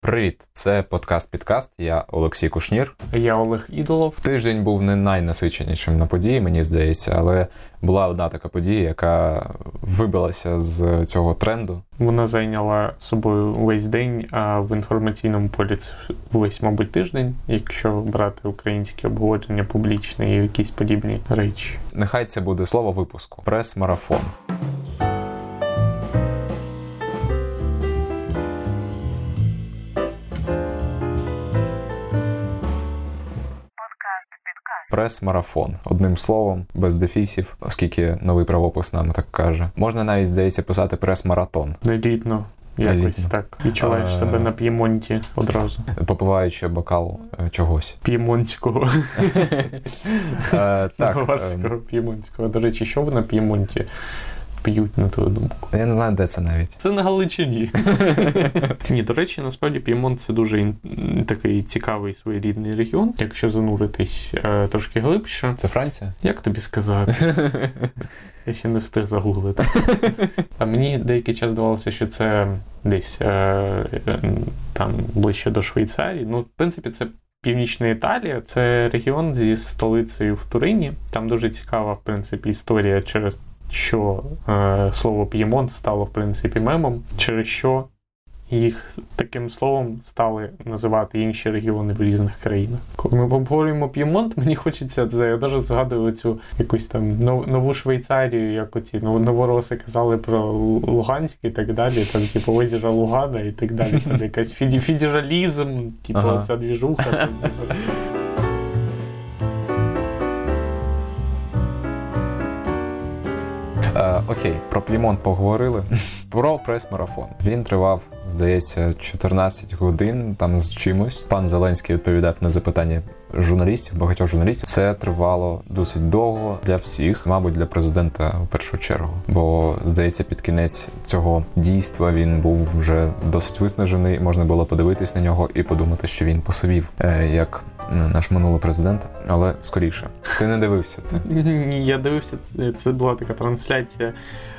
Привіт, це подкаст Підкаст. Я Олексій Кушнір. Я Олег Ідолов. Тиждень був не найнасиченішим на події, мені здається, але була одна така подія, яка вибилася з цього тренду. Вона зайняла собою весь день, а в інформаційному полі це весь, мабуть, тиждень, якщо брати українське обговорення публічне і якісь подібні речі. Нехай це буде слово випуску прес-марафон. Прес-марафон одним словом, без дефісів, оскільки новий правопис нам так каже. Можна навіть здається писати прес-маратон. Елітно. Якось Елітно. так. Відчуваєш А. себе на п'ємонті одразу. Попиваючи бокал е, чогось. П'ємонтського. Е, Так, Баварського п'ємонтського. До речі, що ви на п'ємонті п'ють, на твою думку? я не знаю, де це навіть. Це на Галичині. Ні, до речі, насправді П'ємонт це дуже такий цікавий своєрідний регіон, якщо зануритись е, трошки глибше. Це Франція? Як тобі сказати? Я ще не встиг загуглити. А мені деякий час здавалося, що це десь е, е, там ближче до Швейцарії. Ну, в принципі, це. Північна Італія це регіон зі столицею в Турині. Там дуже цікава, в принципі, історія, через що е, слово П'ємонт стало, в принципі, мемом, через що їх таким словом стали називати інші регіони в різних країнах. Коли ми обговорюємо П'ємонт, мені хочеться це. Я навіть згадую цю якусь там нов- нову Швейцарію, як оці нов- новороси казали про Луганськ і так далі, там, типу, озеро Лугана і так далі. Там якась фіді- федералізм, типу, Ага. ця двіжуха. Окей, про Плімонт поговорили. Про прес-марафон. Він тривав, здається, 14 годин там з чимось. Пан Зеленський відповідав на запитання журналістів, багатьох журналістів. Це тривало досить довго для всіх, мабуть, для президента в першу чергу. Бо здається, під кінець цього дійства він був вже досить виснажений. Можна було подивитись на нього і подумати, що він посовів, е, як наш минулий президент. Але скоріше, ти не дивився це. Ні, я дивився, це- була така трансляція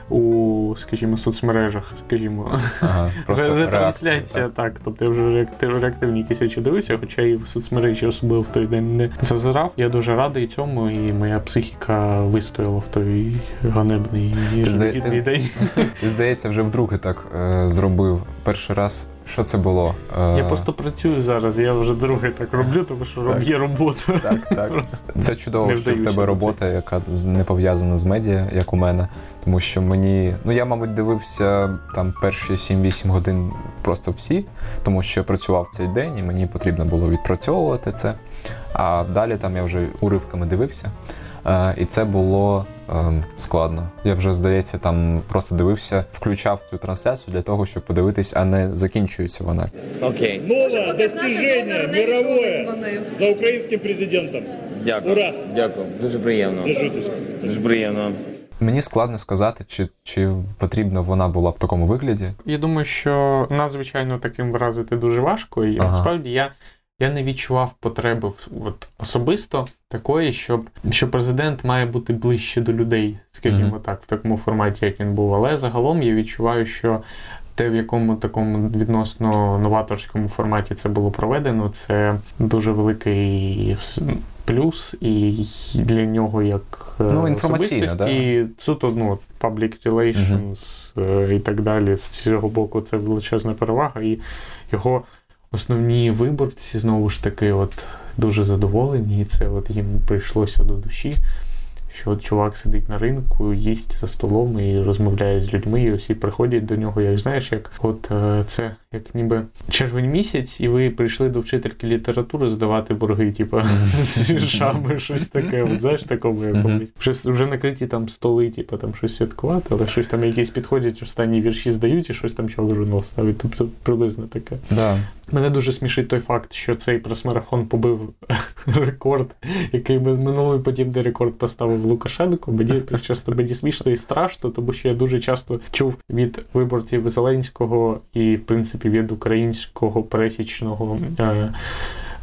у, скажімо, соцмережах, скажімо. Ага, просто реакція. Ретрансляція, так. так. Тобто я вже реактив, реактивні якісь речі дивився, хоча і в соцмережі особливо в той день не зазирав. Я дуже радий цьому, і моя психіка вистояла в той ганебний Ти ти- день. Ти, здається, вже вдруге так е, зробив перший раз. Що це було? Е, Я просто працюю зараз, я вже друге так роблю, тому що Так. є робота. так, так. Це чудово, що в тебе робота, яка не пов'язана з медіа, як у мене. Тому що мені, ну я, мабуть, дивився там перші 7-8 годин просто всі, тому що я працював цей день і мені потрібно було відпрацьовувати це. А далі там я вже уривками дивився. Е, і це було складно. Я вже, здається, там просто дивився, включав цю трансляцію для того, щоб подивитись, а не закінчується вона. Окей, Новое достижение мировое дзвонив. за українським президентом. дякую. Ура! Дякую. Дуже приємно. Держитесь. Дуже приємно. Мені складно сказати, чи, чи потрібна вона була в такому вигляді. Я думаю, що нас, звичайно, таким вразити дуже важко, і Ага. насправді я, я не відчував потреби от, особисто такої, щоб що президент має бути ближче до людей, скажімо Мгм. так, в такому форматі, як він був. Але загалом я відчуваю, що те, в якому такому відносно новаторському форматі це було проведено, це дуже великий плюс, і для нього як е, Ну, інформаційно, особистості, суто ну, public relations е, і так далі. З цього боку це величезна перевага. І його основні виборці знову ж таки от дуже задоволені, і це от їм прийшлося до душі. Що от чувак сидить на ринку, їсть за столом і розмовляє з людьми, і усі приходять до нього, як знаєш, як от е, це як ніби червень місяць, і ви прийшли до вчительки літератури здавати борги, типу, з віршами, щось таке. От знаєш, такому якомусь. Щось вже накриті там столи, типу, там щось святкувати, але щось там якісь підходять, останні вірші здають, і щось там журнал ставить. Тобто приблизно таке. Да. Мене дуже смішить той факт, що цей прес-марафон побив рекорд, який ми- минулий подібний рекорд поставив Лукашенко. Мені часто мені смішно і страшно, тому що я дуже часто чув від виборців Зеленського і, в принципі, від українського пересічного. Е-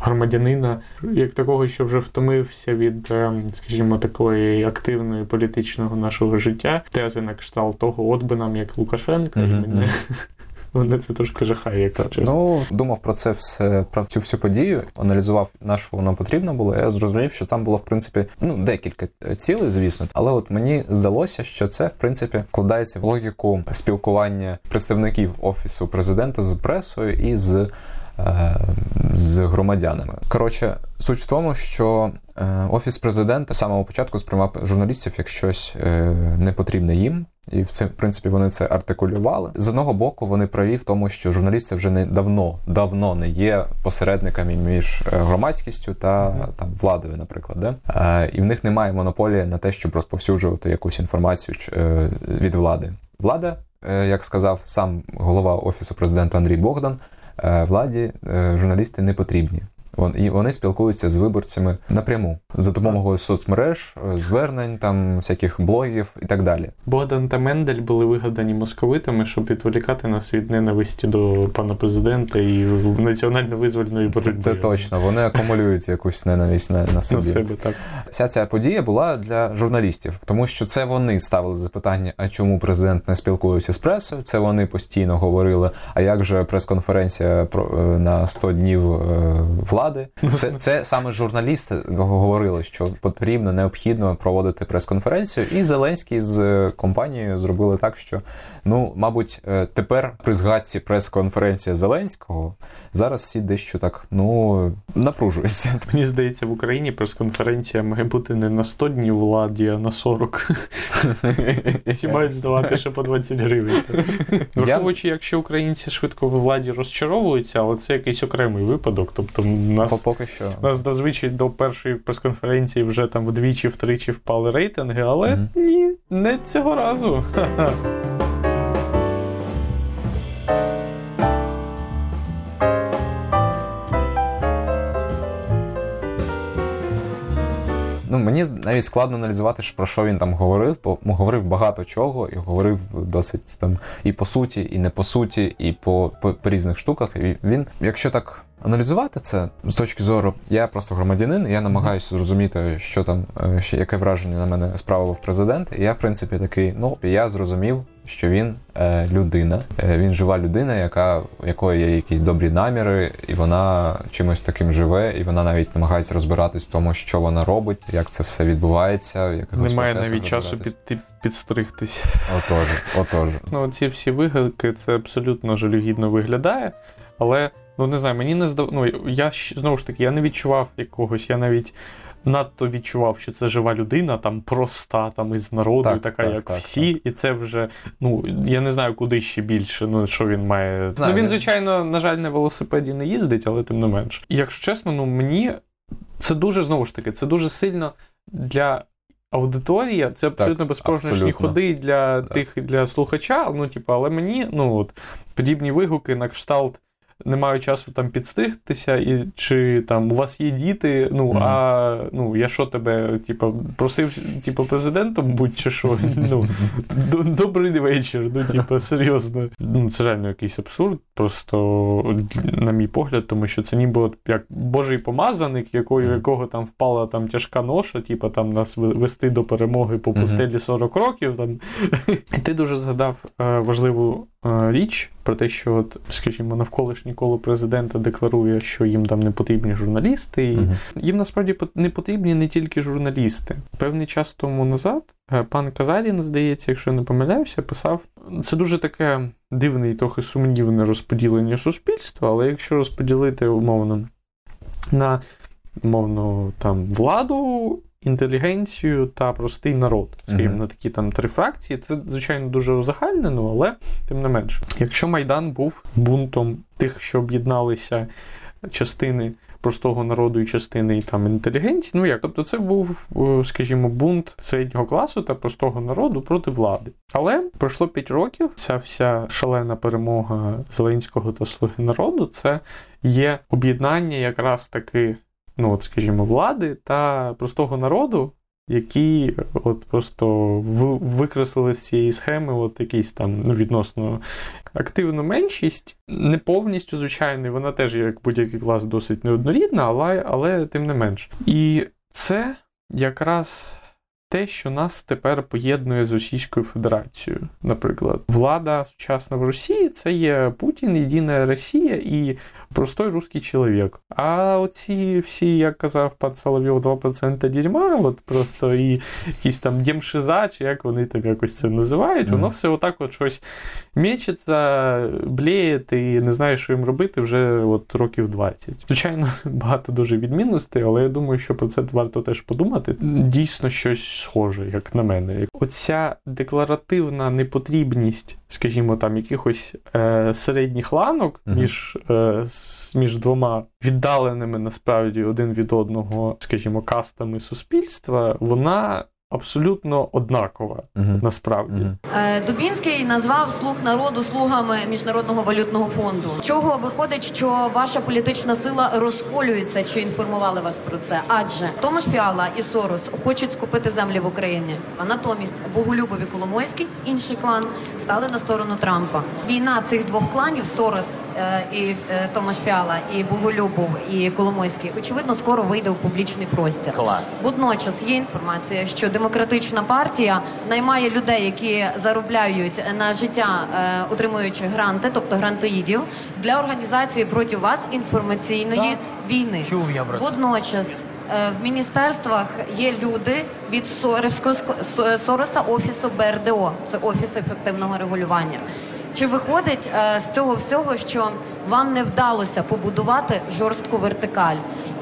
Громадянина, як такого, що вже втомився від, е, скажімо, такої активної політичного нашого життя, тези на кшталт того, от би нам як Лукашенка, і мене. Мене це трошки жахає, як чесно. Ну, думав про це все, про цю всю подію, аналізував, на що воно потрібно було. Я зрозумів, що там було в принципі ну декілька цілей, звісно, але от мені здалося, що це в принципі вкладається в логіку спілкування представників офісу президента з пресою і з. е, З громадянами. Коротше, суть в тому, що е, офіс президента з самого початку сприймав журналістів як щось е, непотрібне їм, і в в принципі, вони це артикулювали. З одного боку, вони праві в тому, що журналісти вже не давно давно не є посередниками між е, громадськістю та там владою, наприклад, де? Е, і в них немає монополії на те, щоб розповсюджувати якусь інформацію е, від влади. Влада, е, як сказав сам голова офісу президента Андрій Богдан, владі журналісти не потрібні. І вони спілкуються з виборцями напряму за допомогою соцмереж, звернень, там всяких блогів і так далі. Богдан та Мендель були вигадані московитами, щоб відволікати нас від ненависті до пана президента і національно-визвольної Це, боротьби. це точно. Вони акумулюють якусь ненависть на, на На себе так. Вся ця подія була для журналістів, тому що це вони ставили запитання, а чому президент не спілкується з пресою. Це вони постійно говорили. А як же прес-конференція про е, на 100 днів е, влади? Це, це саме журналісти говорили, що потрібно необхідно проводити прес-конференцію. І Зеленський з е, компанією зробили так, що ну, мабуть, е, тепер при згадці прес-конференції Зеленського зараз всі дещо так ну напружуються. Мені здається, в Україні прес-конференція має бути не на 100 днів владі, а на 40. Всі мають здавати ще по 20 гривень. Враховуючи, якщо українці швидко в владі розчаровуються, але це якийсь окремий випадок. Тобто нас, По- Поки що. нас зазвичай до першої прес-конференції вже там вдвічі-втричі впали рейтинги, але Мгм. ні, не цього разу. Ну, мені навіть складно аналізувати, про що він там говорив, бо говорив багато чого, і говорив досить там і по суті, і не по суті, і по, по, по різних штуках. І він, якщо так аналізувати це з точки зору, я просто громадянин, я намагаюся зрозуміти, що там, е, ще яке враження на мене справив президент. І я, в принципі, такий, ну я зрозумів, що він е, людина, е, він жива людина, яка якої є якісь добрі наміри, і вона чимось таким живе, і вона навіть намагається розбиратись в тому, що вона робить, як це все відбувається. В якихось Немає навіть часу під, підстригтись. Отож, отож. Ну, ці всі вигадки, це абсолютно жалюгідно виглядає, але ну не знаю, мені не здав... ну, я знову ж таки, я не відчував якогось, я навіть надто відчував, що це жива людина, там проста, там із народу, Так, така, так, як так, всі, і це вже, ну я не знаю, куди ще більше. Ну що він має. Знаю, ну він, звичайно, на жаль, на велосипеді не їздить, але тим не менш. І якщо чесно, ну мені це дуже знову ж таки, це дуже сильно для. Аудиторія це абсолютно безпорожнечні абсолютно. ходи для Так. тих для слухача. Ну, типу, але мені, ну от подібні вигуки на кшталт. Не маю часу там підстригтися, і чи там у вас є діти. Ну Мгм. а ну я що тебе, типу, просив, типу, президентом будь чи що? Ну добрий вечір. Ну, типу, серйозно. Ну це реально якийсь абсурд. Просто на мій погляд, тому що це ніби от як божий помазаник, якою якого там впала там тяжка ноша, типу там нас вести до перемоги по пустелі 40 років. Там ти дуже згадав е, важливу річ про те, що, от, скажімо, навколишнє коло президента декларує, що їм там не потрібні журналісти. І Мгм. їм насправді не потрібні не тільки журналісти. Певний час тому назад е, пан Казарін, здається, якщо я не помиляюся, писав. Це дуже таке дивне і трохи сумнівне розподілення суспільства, але якщо розподілити умовно на умовно там владу. Інтелігенцію та простий народ, скажімо, Мгм. на такі там три фракції. Це, звичайно, дуже узагальнено, але тим не менше. Якщо Майдан був бунтом тих, що об'єдналися частини простого народу і частини там інтелігенції, ну як, тобто це був, е, скажімо, бунт середнього класу та простого народу проти влади. Але пройшло 5 років. Ця вся шалена перемога Зеленського та Слуги народу це є об'єднання якраз таки, ну от, скажімо, влади та простого народу. Які от просто викреслили з цієї схеми от якийсь там ну, відносно активну меншість, не повністю, звичайно, вона теж, як будь-який клас, досить неоднорідна, але, але тим не менш. І це якраз те, що нас тепер поєднує з Російською Федерацією. Наприклад, влада сучасна в Росії це є Путін, єдина Росія і простой русський чоловік. А оці всі, як казав пан Соловйов, 2% дерьма, от просто і якісь там дємшиза, чи як вони там якось це називають, воно все отак от щось мечеться, бліє, і не знає, що їм робити вже от років 20. Звичайно, багато дуже відмінностей, але я думаю, що про це варто теж подумати. Дійсно, щось схоже, як на мене. Оця декларативна непотрібність, скажімо, там якихось е, середніх ланок Мгм. між, е, с- між двома віддаленими насправді один від одного, скажімо, кастами суспільства, вона абсолютно однакова Мгм. насправді. Е, Дубінський назвав слуг народу слугами міжнародного валютного фонду. З Чого виходить, що ваша політична сила розколюється? Чи інформували вас про це? Адже Томаш Фіала і Сорос хочуть скупити землі в Україні. А натомість Боголюбов і Коломойський, інший клан, стали на сторону Трампа. Війна цих двох кланів Сорос е, і е, Томаш Фіала, і Боголюбов і Коломойський, очевидно, скоро вийде у публічний простір. Клас. Водночас є інформація, що демократична партія наймає людей, які заробляють на життя, е, отримуючи гранти, тобто грантоїдів, для організації проти вас інформаційної війни. Чув я про це. Водночас е, в міністерствах є люди від Соревського- Со- Сороса офісу БРДО, це офіс ефективного регулювання. Чи виходить е, з цього всього, що вам не вдалося побудувати жорстку вертикаль?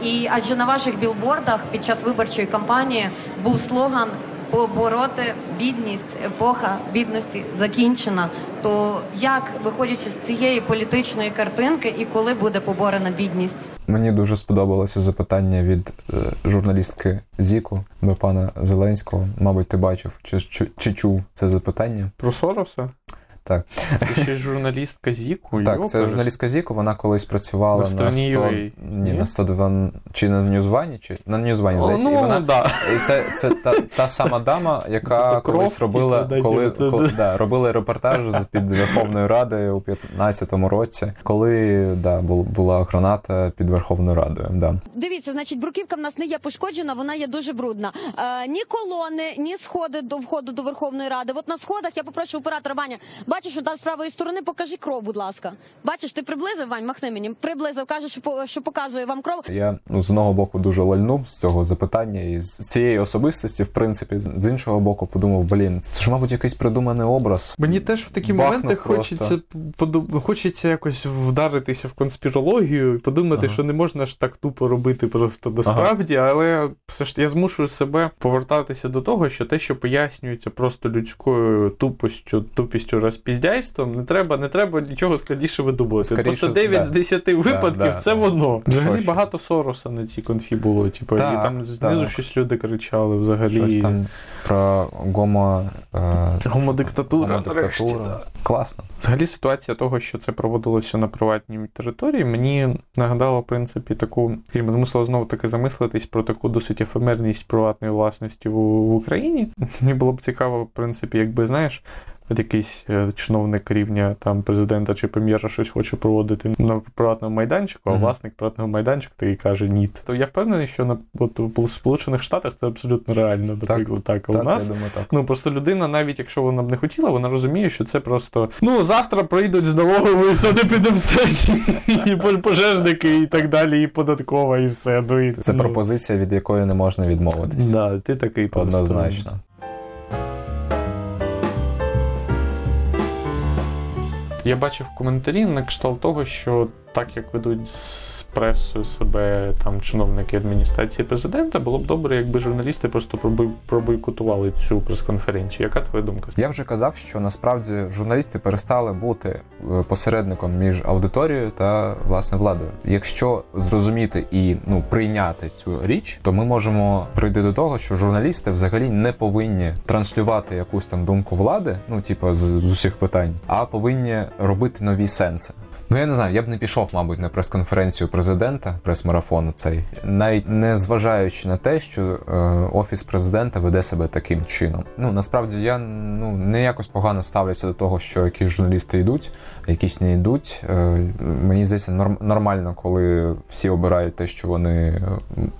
І адже на ваших білбордах під час виборчої кампанії був слоган побороти бідність, епоха бідності закінчена. То як, виходячи з цієї політичної картинки, і коли буде поборена бідність? Мені дуже сподобалося запитання від е, журналістки Зіку до пана Зеленського. Мабуть, ти бачив чи, чи, чи чув це запитання? Про Сороса? Так. Це ще журналістка Зіку. Так, це йоперс. журналістка Зіку, вона колись працювала На на, 100... Ні, Ні? на 102... чи на Ньюзвані, чи на Ньюзвані, здається. ну, і вона да. І це, це та, та сама дама, яка кров, колись робила, типу, да, коли, коли да, робили репортаж з під Верховною Радою у 15-му році, коли да, бу- була граната під Верховною Радою. Да. Дивіться, значить, бруківка в нас не є пошкоджена, вона є дуже брудна. Е, ні колони, ні сходи до входу до Верховної Ради. От на сходах я попрошу оператора Ваня. Бачиш, що там з правої сторони покажи кров, будь ласка. Бачиш, ти приблизив Вань, махни мені. Приблизив, каже, що, по- що показує вам кров. Я ну, з одного боку дуже лальнув з цього запитання і з цієї особистості, в принципі, з іншого боку, подумав, блін, це ж, мабуть, якийсь придуманий образ. Мені теж в такі Бахнув моменти просто. хочеться поду- хочеться якось вдаритися в конспірологію і подумати, Ага. що не можна ж так тупо робити просто насправді, але все ж я змушую себе повертатися до того, що те, що пояснюється просто людською тупостю, тупістю розпіздяйством, не треба, не треба нічого складніше видумувати. Скоріше, Просто 9 да. з 10 випадків да, це да. воно. Взагалі Щось. багато Сороса на цій конфі було. Типу, і там знизу так. щось люди кричали взагалі. Щось там про гомо... Е... Гомодиктатура, гомодиктатура. Класно. Взагалі ситуація того, що це проводилося на приватній території, мені нагадала, в принципі, таку, змусила знову таки замислитись про таку досить ефемерність приватної власності в, в Україні. Мені було б цікаво, в принципі, якби знаєш. От якийсь е, чиновник рівня там президента чи прем'єра щось хоче проводити на приватному майданчику, а власник приватного майданчика такий каже ні. То я впевнений, що на от, у Сполучених Штатах це абсолютно реально, наприклад, так. А у Так, нас я думаю, так. Ну просто людина, навіть якщо вона б не хотіла, вона розуміє, що це просто ну завтра прийдуть з налогової санепідемстації, і пожежники, і так далі, і податкова, і все. Ну, і, Це ну, пропозиція, від якої не можна відмовитись. Да, ти такий просто. Однозначно. Я бачив коментарі на кшталт того, що так як ведуть пресою себе там чиновники адміністрації президента, було б добре, якби журналісти просто пробой- пробойкотували цю прес-конференцію. Яка твоя думка? Я вже казав, що насправді журналісти перестали бути е, посередником між аудиторією та власне владою. Якщо зрозуміти і ну прийняти цю річ, то ми можемо прийти до того, що журналісти взагалі не повинні транслювати якусь там думку влади, ну типу з, з усіх питань, а повинні робити нові сенси. Ну я не знаю, я б не пішов, мабуть, на прес-конференцію президента, прес-марафону цей, навіть не зважаючи на те, що е, офіс президента веде себе таким чином. Ну насправді я ну не якось погано ставлюся до того, що якісь журналісти йдуть, якісь не йдуть. Е, мені здається, норм, нормально, коли всі обирають те, що вони е,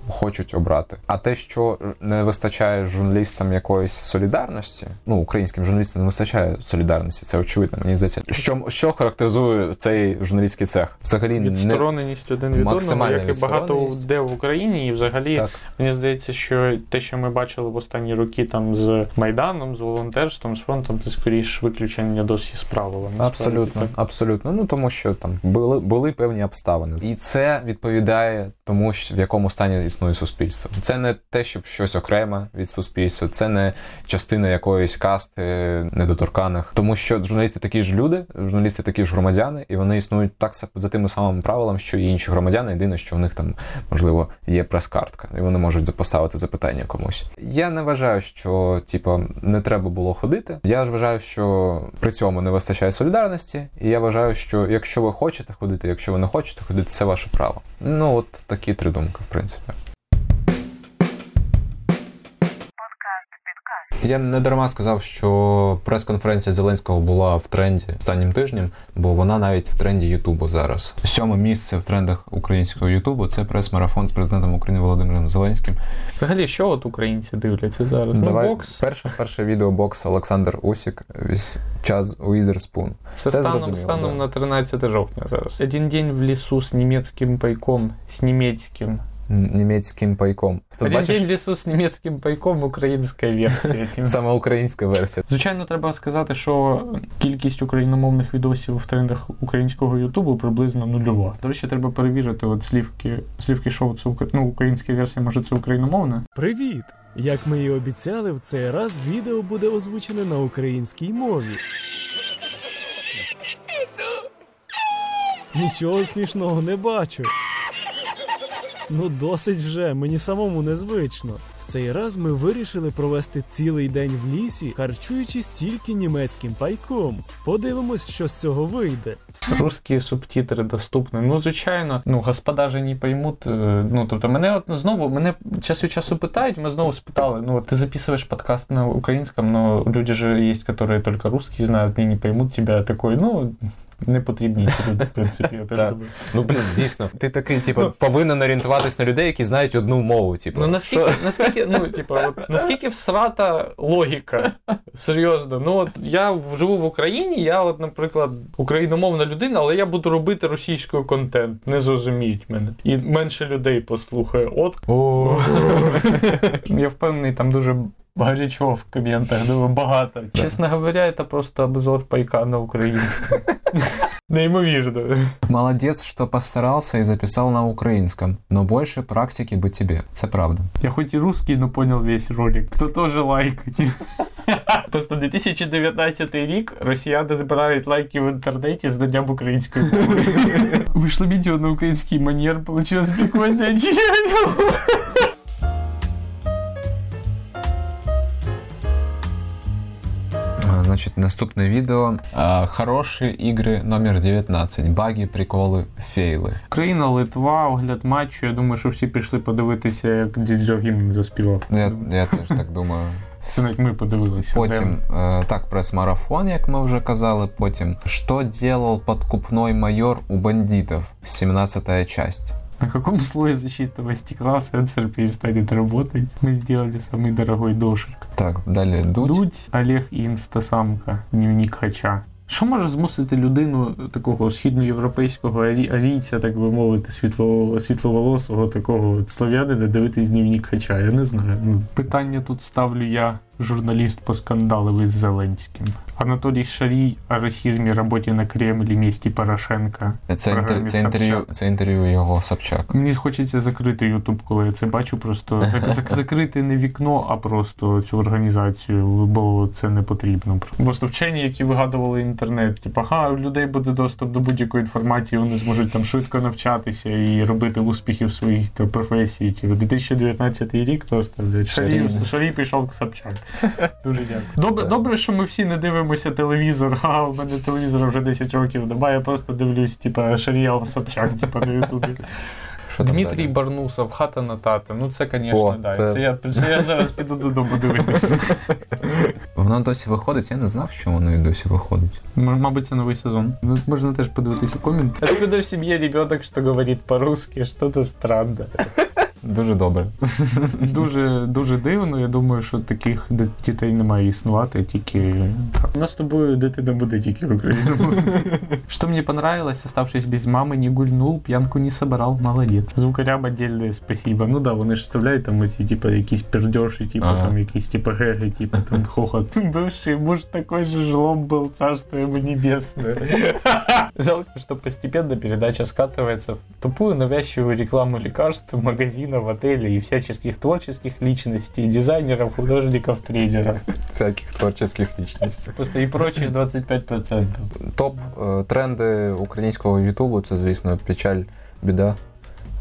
хочуть обрати. А те, що не вистачає журналістам якоїсь солідарності, ну українським журналістам не вистачає солідарності, це очевидно. Мені здається, що, що характеризує цей журналістський цех? Взагалі не Відстороненість один від одного, як і багато де в Україні, і взагалі так. мені здається, що те, що ми бачили в останні роки там з Майданом, з волонтерством, з фронтом, це скоріш виключення досі з правила. Абсолютно, Так. Абсолютно. Ну тому що там були, були певні обставини, і це відповідає тому, в якому стані існує суспільство. Це не те, щоб щось окреме від суспільства, це не частина якоїсь касти недоторканих. Тому що журналісти такі ж люди, журналісти такі ж громадяни, і вони існують так за тими самими правилами, що і інші громадяни. Єдине, що в них там можливо є прес-картка, і вони можуть поставити запитання комусь. Я не вважаю, що типу, не треба було ходити. Я ж вважаю, що при цьому не вистачає солідарності, і я вважаю, що якщо ви хочете ходити, якщо ви не хочете ходити, це ваше право. Ну от такі три думки, в принципі. Я не дарма сказав, що прес-конференція Зеленського була в тренді останнім тижнем, бо вона навіть в тренді Ютубу зараз. Сьоме місце в трендах українського Ютубу це прес-марафон з президентом України Володимиром Зеленським. Взагалі, що от українці дивляться зараз? Давай Ну, бокс. перше, перше відео бокс Олександр Усік віз час Уізерспун. Це, Це станом, станом да. на 13 жовтня зараз. Один день в лісу з німецьким пайком, з німецьким. Німецьким пайком. Тут Один бачиш, лісу з німецьким пайком, українська версія. саме українська версія. Звичайно, треба сказати, що кількість україномовних відосів в трендах українського Ютубу приблизно нульова. До речі, треба перевірити от слівки, слівки шоу. Це ну, українська версія, може, це україномовна. Привіт! Як ми і обіцяли, в цей раз відео буде озвучене на українській мові. Нічого смішного не бачу. Ну, досить вже, мені самому незвично. В цей раз ми вирішили провести цілий день в лісі, харчуючись тільки німецьким пайком. Подивимось, що з цього вийде. Русські субтитри доступні. Ну, звичайно, ну господа же не поймуть. е, Ну, тобто, мене от знову мене час від часу питають, ми знову спитали: ну, ти записуєш подкаст на українському, но люди же є, які тільки русський знають, не поймуть тебе. Такой, ну. Не потрібні ці люди, в принципі. Я теж думаю. Ну блін, дійсно. Ти такий, типу, повинен орієнтуватись на людей, які знають одну мову. Типу, Ну наскільки, наскільки, ну, типу, от, наскільки всрата логіка? Серйозно. Ну от я живу в Україні, я, от, наприклад, україномовна людина, але я буду робити російською контент. Не зрозуміють мене. І менше людей послухає. От я впевнений, там дуже. Гарячо в коментах, думаю, багато. Чесно говоря, це просто обзор пайка на українському. Неймовірно. Молодець, що постарався і записав на українському, но більше практики би тебе. Це правда. Я хоть и русский, но понял весь ролик. Кто тоже лайкать. Просто 2019 рік росіяни збирають лайки в інтернеті з днем української мови. Вийшло відео на український манер, получилось прикольно. А, Значить, наступне відео. А, Хороші ігри номер 19. Баги, приколи, фейли. Україна, Литва, огляд матчу. Я думаю, що всі пішли подивитися, як Дідзьо гімн заспівав. Я, я теж так думаю. Це навіть ми подивилися. Потім е, так, прес-марафон, як ми вже казали. Потім що делал подкупной майор у бандитів? 17 часть. На каком слое защитного стекла сенсор перестанет работать? Мы сделали самый дорогой дошик. Так, далі дуть. Дудь, Олег і інстасамка, дневник хача. Що може змусити людину такого східноєвропейського арі- арійця, так би мовити, світло, світловолосого такого от слов'янина дивитись дневник хача? Я не знаю. Ну, питання тут ставлю я, журналіст поскандалив із Зеленським. Анатолій Шарій о расизмі, роботі на Кремлі, місті Порошенка. Це, інтер, це, інтерв'ю, Собчак. це інтерв'ю його Собчак. Мені хочеться закрити Ютуб, коли я це бачу. Просто зак- зак- закрити не вікно, а просто цю організацію, бо це не потрібно. Просто вчені, які вигадували інтернет, типу, ага, у людей буде доступ до будь-якої інформації, вони зможуть там швидко навчатися і робити успіхи в своїх там, професії. Типу, 2019 рік просто Шарій. Шарій пішов к Собчак. Дуже дякую. Добре, добре, що ми всі не дивимося телевізор. А у мене телевізор вже 10 років немає. Я просто дивлюсь, типа, Шарія Собчак, типа на Ютубі. Що там Дмитрій далі? Барнусов, хата на тата. Ну це, звісно, да. це- Це... я, це я зараз піду додому дивитися. Воно досі виходить, я не знав, що воно і досі виходить. М- Мабуть, це новий сезон. Ну, Можна теж подивитися комент. Откуда в сім'ї ребенок, що говорить по-русски, що-то странне. Дуже добре. Дуже дуже дивно. Я думаю, що таких д- дітей не має існувати, тільки так. У нас з тобою дитина буде тільки в Україні. Что мне понравилось, оставшись без мамы, не гульнул, пьянку не собрал, молодец. Звукарям отдельное спасибо. Ну да, вони ж вставляють там оці, типа, якісь пердьоші, типа, Ага. там якісь, типа, геги, типа, там хохот. Бывший муж такой же жлоб был, царство ему небесное. Жалко, что постепенно передача скатывается в тупую навязчивую рекламу лекарств, магазинов, отелей и всяческих творческих личностей, дизайнеров, художников, тренеров. Всяких творчих лічностей. Просто и прочих 25%. Топ е, тренди українського Ютубу це, звісно, печаль, біда.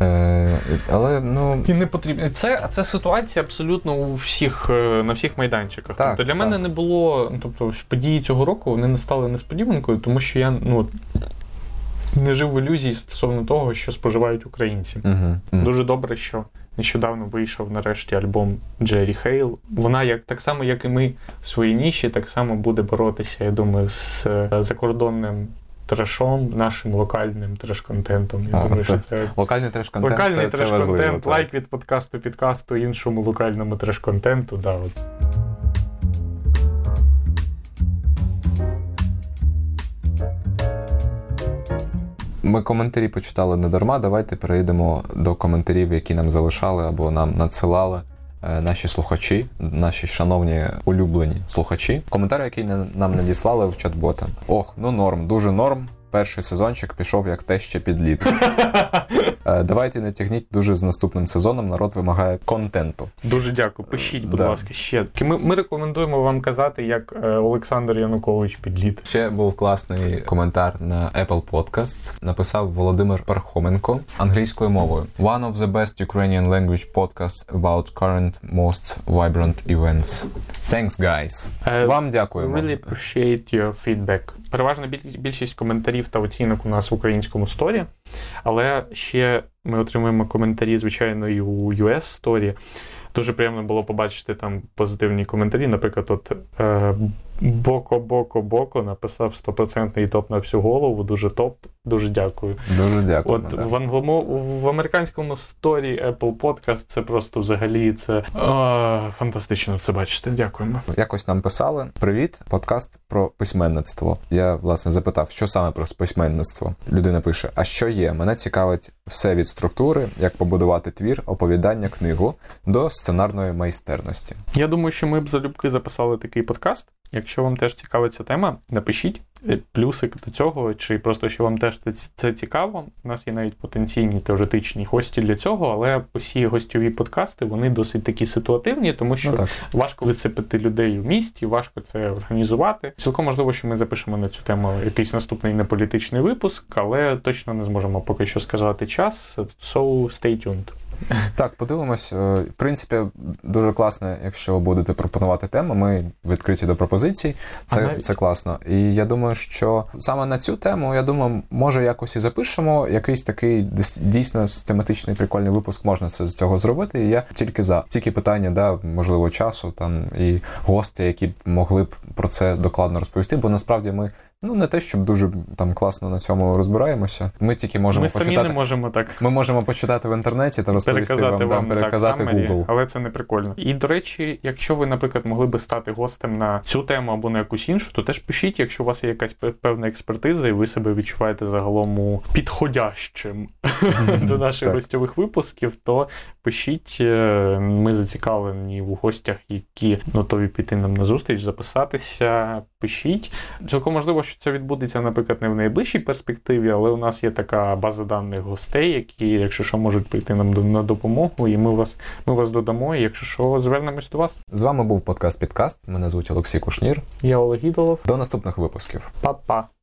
Е, але ну. І не потрібно. Це, це ситуація абсолютно у всіх е, на всіх майданчиках. Так, тобто для так. мене не було. ну, Тобто події цього року вони не стали несподіванкою, тому що я ну, не жив в ілюзії стосовно того, що споживають українці. Угу. Дуже добре, що нещодавно вийшов нарешті альбом Джері Хейл. Вона, як так само, як і ми в своїй ніші, так само буде боротися, я думаю, з е, закордонним трешом, нашим локальним треш-контентом. Я А, думаю, це що це Локальний треш-контент Локальний це, це важливо. треш-контент, так. лайк від подкасту підкасту іншому локальному треш-контенту. Да, от. Ми коментарі почитали не дарма. Давайте перейдемо до коментарів, які нам залишали або нам надсилали е, наші слухачі, наші шановні улюблені слухачі. Коментар, який нам надіслали в чат-бота. Ох, ну норм, дуже норм. Перший сезончик пішов як те ще під лід. Е, Давайте не тягніть дуже з наступним сезоном. Народ вимагає контенту. Дуже дякую. Пишіть, будь Да. ласка, ще. Ми, ми рекомендуємо вам казати, як е, Олександр Янукович підліт. Ще був класний коментар на Apple Podcasts. Написав Володимир Пархоменко англійською мовою. One of the best Ukrainian language podcasts about current most vibrant events. Thanks, guys. Е, Вам дякуємо. Really appreciate your feedback. Переважна більшість коментарів та оцінок у нас в українському сторі, але ще ми отримуємо коментарі, звичайно, і у US сторі. Дуже приємно було побачити там позитивні коментарі. Наприклад, от е, Боко Боко Боко написав 100% топ на всю голову. Дуже топ. Дуже дякую. Дуже дякуємо. От да. в англомо в американському сторі Apple Podcast це просто взагалі це а, фантастично це бачити. Дякуємо. Якось нам писали: Привіт, подкаст про письменництво. Я власне запитав, що саме про письменництво. Людина пише: А що є? Мене цікавить все від структури, як побудувати твір, оповідання, книгу до сценарної майстерності. Я думаю, що ми б залюбки записали такий подкаст. Якщо вам теж цікава ця тема, напишіть е, плюсик до цього, чи просто що вам теж це- це цікаво. У нас є навіть потенційні теоретичні гості для цього, але усі гостьові подкасти вони досить такі ситуативні, тому що Ну важко вицепити людей в місті, важко це організувати. Цілком можливо, що ми запишемо на цю тему якийсь наступний неполітичний випуск, але точно не зможемо поки що сказати час. So stay tuned. Так, подивимось. Е, В принципі, дуже класно, якщо будете пропонувати тему. Ми відкриті до пропозицій. Це, навіть- це класно. І я думаю, що саме на цю тему, я думаю, може якось і запишемо. Якийсь такий дійсно тематичний прикольний випуск можна це з цього зробити. І я тільки за тільки питання, да, можливо, часу там і гості, які могли б про це докладно розповісти. Бо насправді ми ну не те, щоб дуже там класно на цьому розбираємося. Ми тільки можемо Ми самі не можемо так Ми можемо почитати в інтернеті та розповісти переказати вам, вам, там, переказати так, Google. але це не прикольно. І до речі, якщо ви, наприклад, могли би стати гостем на цю тему або на якусь іншу, то теж пишіть, якщо у вас є якась певна експертиза, і ви себе відчуваєте загалом підходящим до наших гостьових випусків, то пишіть. е, Ми зацікавлені в гостях, які готові піти нам на зустріч, записатися. Пишіть. Цілком можливо, що це відбудеться, наприклад, не в найближчій перспективі, але у нас є така база даних гостей, які, якщо що, можуть прийти нам на допомогу, і ми вас, ми вас додамо. І якщо що, звернемось до вас. З вами був подкаст Підкаст. Мене звуть Олексій Кушнір. Я Олег Ідолов. До наступних випусків. Па-па.